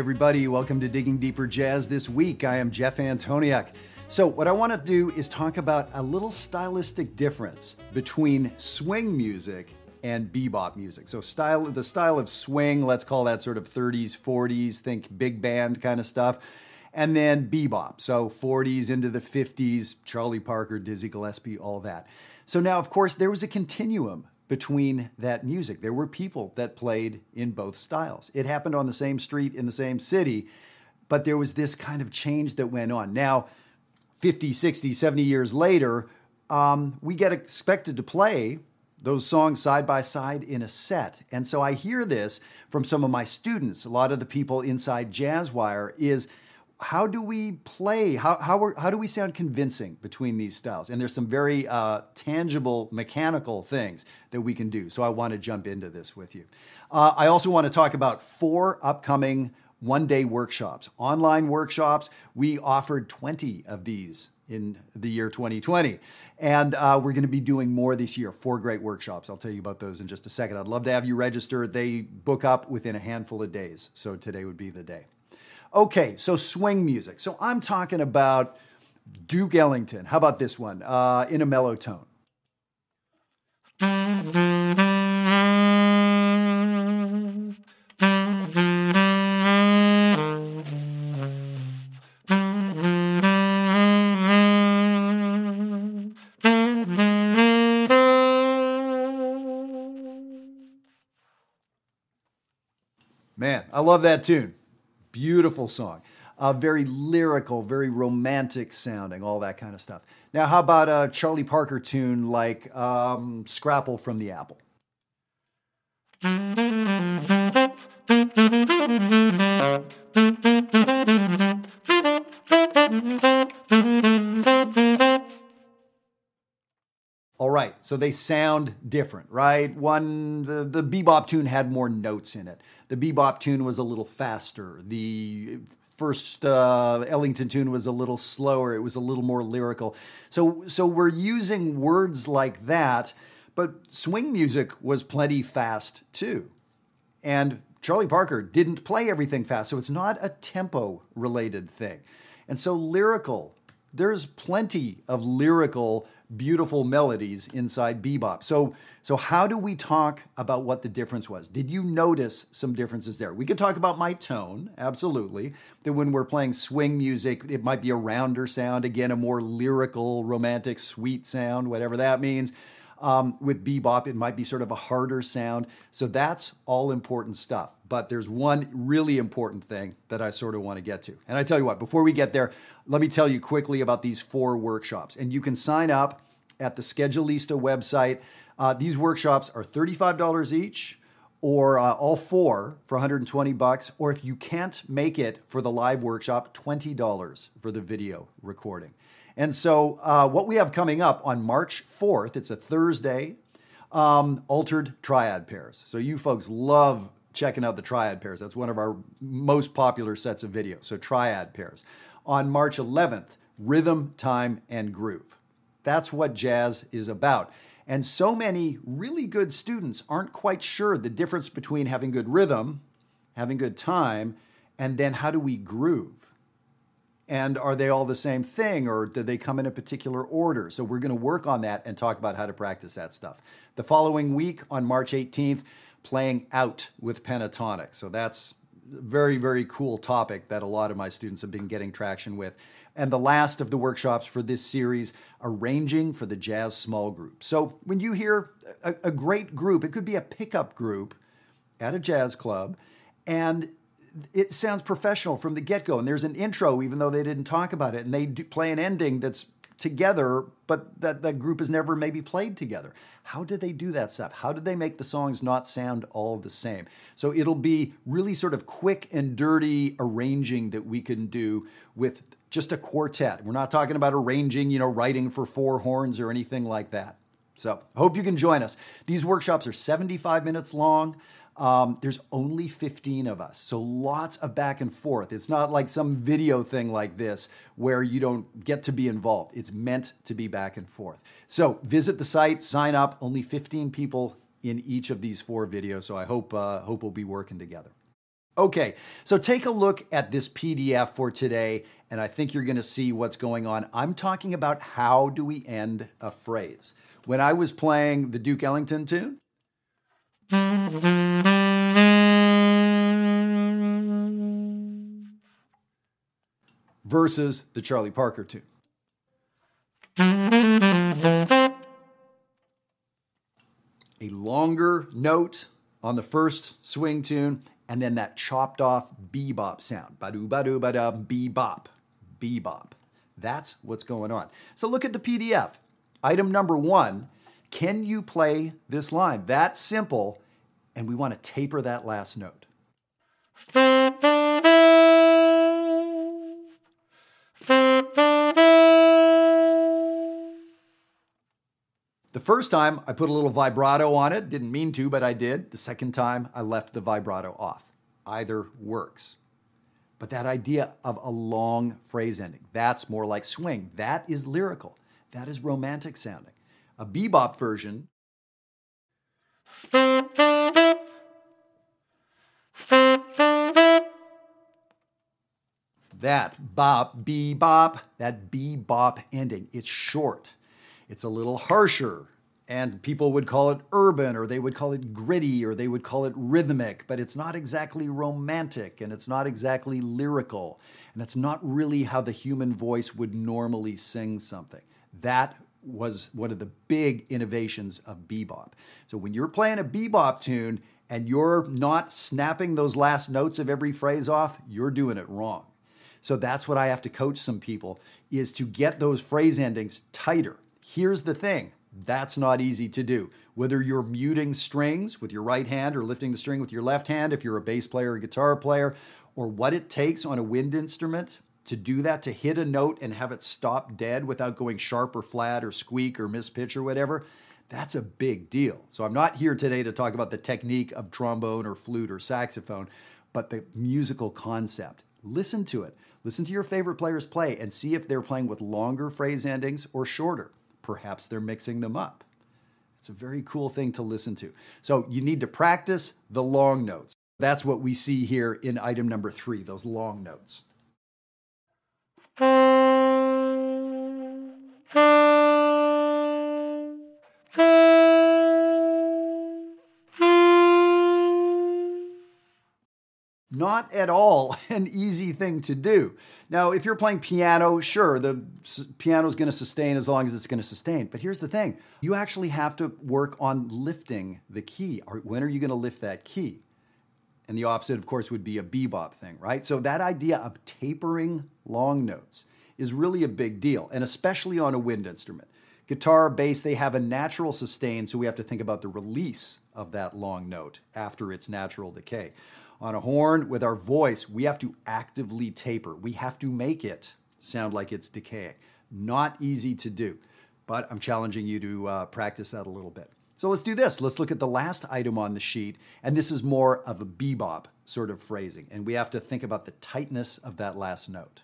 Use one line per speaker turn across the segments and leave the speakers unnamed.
everybody. Welcome to Digging Deeper Jazz this week. I am Jeff Antoniuk. So, what I want to do is talk about a little stylistic difference between swing music and bebop music. So, style the style of swing, let's call that sort of 30s, 40s, think big band kind of stuff. And then bebop, so 40s into the 50s, Charlie Parker, Dizzy Gillespie, all that. So now, of course, there was a continuum between that music. There were people that played in both styles. It happened on the same street in the same city, but there was this kind of change that went on. Now, 50, 60, 70 years later, um, we get expected to play those songs side by side in a set. And so I hear this from some of my students. A lot of the people inside Jazzwire is how do we play? How, how, are, how do we sound convincing between these styles? And there's some very uh, tangible mechanical things that we can do. So I want to jump into this with you. Uh, I also want to talk about four upcoming one day workshops, online workshops. We offered 20 of these in the year 2020. And uh, we're going to be doing more this year, four great workshops. I'll tell you about those in just a second. I'd love to have you register. They book up within a handful of days. So today would be the day. Okay, so swing music. So I'm talking about Duke Ellington. How about this one uh, in a mellow tone? Man, I love that tune. Beautiful song. Uh, very lyrical, very romantic sounding, all that kind of stuff. Now, how about a Charlie Parker tune like um, Scrapple from the Apple? All right, so they sound different, right? One, the, the bebop tune had more notes in it. The bebop tune was a little faster. The first uh, Ellington tune was a little slower. It was a little more lyrical. So, so we're using words like that, but swing music was plenty fast too. And Charlie Parker didn't play everything fast, so it's not a tempo related thing. And so lyrical, there's plenty of lyrical beautiful melodies inside bebop. So, so how do we talk about what the difference was? Did you notice some differences there? We could talk about my tone, absolutely. That when we're playing swing music, it might be a rounder sound, again, a more lyrical, romantic, sweet sound, whatever that means. Um, with bebop, it might be sort of a harder sound. So that's all important stuff. But there's one really important thing that I sort of want to get to. And I tell you what, before we get there, let me tell you quickly about these four workshops. And you can sign up at the Schedulista website. Uh, these workshops are $35 each or uh, all four for 120 bucks or if you can't make it for the live workshop $20 for the video recording and so, uh, what we have coming up on March 4th, it's a Thursday, um, altered triad pairs. So, you folks love checking out the triad pairs. That's one of our most popular sets of videos. So, triad pairs. On March 11th, rhythm, time, and groove. That's what jazz is about. And so many really good students aren't quite sure the difference between having good rhythm, having good time, and then how do we groove? And are they all the same thing or do they come in a particular order? So we're going to work on that and talk about how to practice that stuff. The following week on March 18th, playing out with pentatonic. So that's a very, very cool topic that a lot of my students have been getting traction with. And the last of the workshops for this series, arranging for the jazz small group. So when you hear a, a great group, it could be a pickup group at a jazz club, and it sounds professional from the get go. And there's an intro, even though they didn't talk about it, and they play an ending that's together, but that that group has never maybe played together. How did they do that stuff? How did they make the songs not sound all the same? So it'll be really sort of quick and dirty arranging that we can do with just a quartet. We're not talking about arranging, you know, writing for four horns or anything like that. So hope you can join us. These workshops are 75 minutes long. Um, there's only 15 of us, so lots of back and forth. It's not like some video thing like this where you don't get to be involved. It's meant to be back and forth. So visit the site, sign up. Only 15 people in each of these four videos, so I hope uh, hope we'll be working together. Okay, so take a look at this PDF for today, and I think you're going to see what's going on. I'm talking about how do we end a phrase. When I was playing the Duke Ellington tune, versus the Charlie Parker tune. A longer note on the first swing tune, and then that chopped off bebop sound. Ba-doo, ba-doo, ba-da, bebop, bebop. That's what's going on. So look at the PDF. Item number one, can you play this line? That simple, and we want to taper that last note. The first time I put a little vibrato on it, didn't mean to, but I did. The second time I left the vibrato off. Either works. But that idea of a long phrase ending, that's more like swing. That is lyrical. That is romantic sounding. A bebop version. That bop, bebop, that bebop ending. It's short. It's a little harsher, and people would call it urban, or they would call it gritty, or they would call it rhythmic, but it's not exactly romantic, and it's not exactly lyrical, and it's not really how the human voice would normally sing something. That was one of the big innovations of bebop. So when you're playing a bebop tune and you're not snapping those last notes of every phrase off, you're doing it wrong. So that's what I have to coach some people is to get those phrase endings tighter. Here's the thing that's not easy to do. Whether you're muting strings with your right hand or lifting the string with your left hand, if you're a bass player or guitar player, or what it takes on a wind instrument to do that, to hit a note and have it stop dead without going sharp or flat or squeak or miss pitch or whatever, that's a big deal. So I'm not here today to talk about the technique of trombone or flute or saxophone, but the musical concept. Listen to it. Listen to your favorite players play and see if they're playing with longer phrase endings or shorter. Perhaps they're mixing them up. It's a very cool thing to listen to. So you need to practice the long notes. That's what we see here in item number three, those long notes. Not at all an easy thing to do. Now, if you're playing piano, sure, the piano is going to sustain as long as it's going to sustain. But here's the thing you actually have to work on lifting the key. When are you going to lift that key? And the opposite, of course, would be a bebop thing, right? So that idea of tapering long notes is really a big deal, and especially on a wind instrument. Guitar, bass, they have a natural sustain, so we have to think about the release of that long note after its natural decay. On a horn, with our voice, we have to actively taper. We have to make it sound like it's decaying. Not easy to do, but I'm challenging you to uh, practice that a little bit. So let's do this. Let's look at the last item on the sheet, and this is more of a bebop sort of phrasing, and we have to think about the tightness of that last note.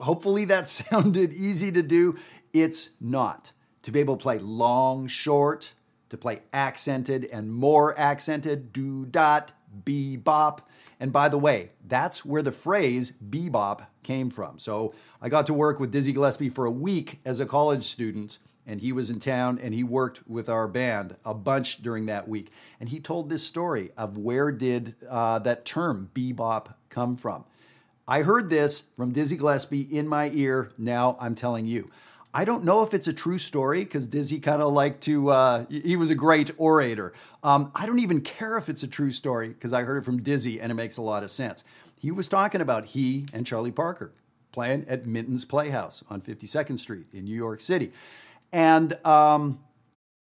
Hopefully that sounded easy to do. It's not. To be able to play long, short, to play accented and more accented, do dot, bebop. And by the way, that's where the phrase bebop came from. So I got to work with Dizzy Gillespie for a week as a college student, and he was in town and he worked with our band a bunch during that week. And he told this story of where did uh, that term bebop come from. I heard this from Dizzy Gillespie in my ear. Now I'm telling you. I don't know if it's a true story because Dizzy kind of liked to, uh, he was a great orator. Um, I don't even care if it's a true story because I heard it from Dizzy and it makes a lot of sense. He was talking about he and Charlie Parker playing at Minton's Playhouse on 52nd Street in New York City. And um,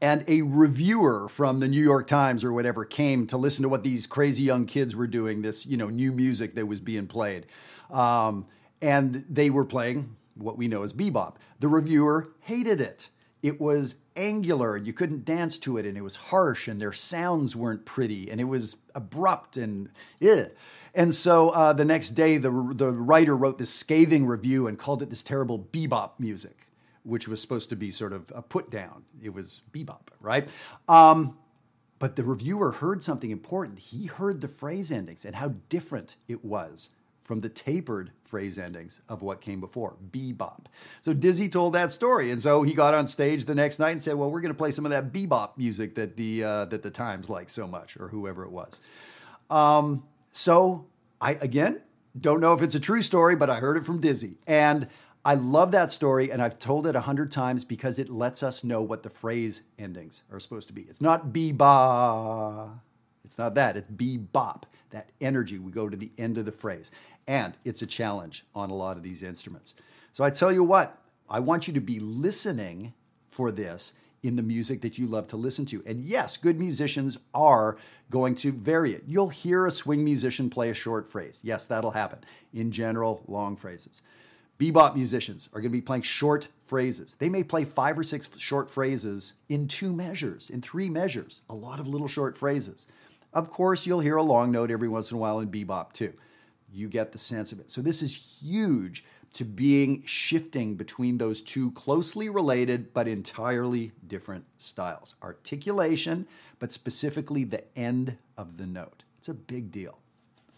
and a reviewer from the New York Times or whatever came to listen to what these crazy young kids were doing, this you know new music that was being played, um, and they were playing what we know as bebop. The reviewer hated it. it was angular and you couldn't dance to it and it was harsh and their sounds weren't pretty and it was abrupt and yeah. And so uh, the next day, the, the writer wrote this scathing review and called it this terrible bebop music, which was supposed to be sort of a put down. It was bebop, right? Um, but the reviewer heard something important. He heard the phrase endings and how different it was from the tapered phrase endings of what came before, bebop. So Dizzy told that story, and so he got on stage the next night and said, "Well, we're going to play some of that bebop music that the uh, that the Times liked so much, or whoever it was." Um, so I again don't know if it's a true story, but I heard it from Dizzy, and I love that story, and I've told it a hundred times because it lets us know what the phrase endings are supposed to be. It's not be ba, It's not that. It's be bop. That energy. We go to the end of the phrase. And it's a challenge on a lot of these instruments. So I tell you what, I want you to be listening for this in the music that you love to listen to. And yes, good musicians are going to vary it. You'll hear a swing musician play a short phrase. Yes, that'll happen. In general, long phrases. Bebop musicians are going to be playing short phrases. They may play five or six short phrases in two measures, in three measures, a lot of little short phrases. Of course, you'll hear a long note every once in a while in bebop too you get the sense of it. So this is huge to being shifting between those two closely related but entirely different styles. Articulation, but specifically the end of the note. It's a big deal.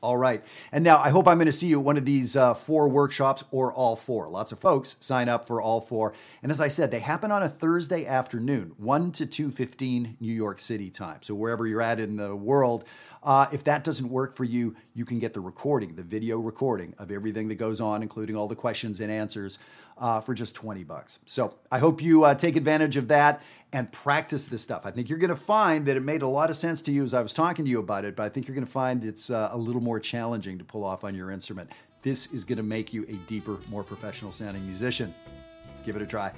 All right. And now I hope I'm going to see you at one of these uh, four workshops or all four. Lots of folks sign up for all four. And as I said, they happen on a Thursday afternoon, 1 to 2:15 New York City time. So wherever you're at in the world, uh, if that doesn't work for you, you can get the recording, the video recording of everything that goes on, including all the questions and answers, uh, for just 20 bucks. So I hope you uh, take advantage of that and practice this stuff. I think you're going to find that it made a lot of sense to you as I was talking to you about it, but I think you're going to find it's uh, a little more challenging to pull off on your instrument. This is going to make you a deeper, more professional sounding musician. Give it a try.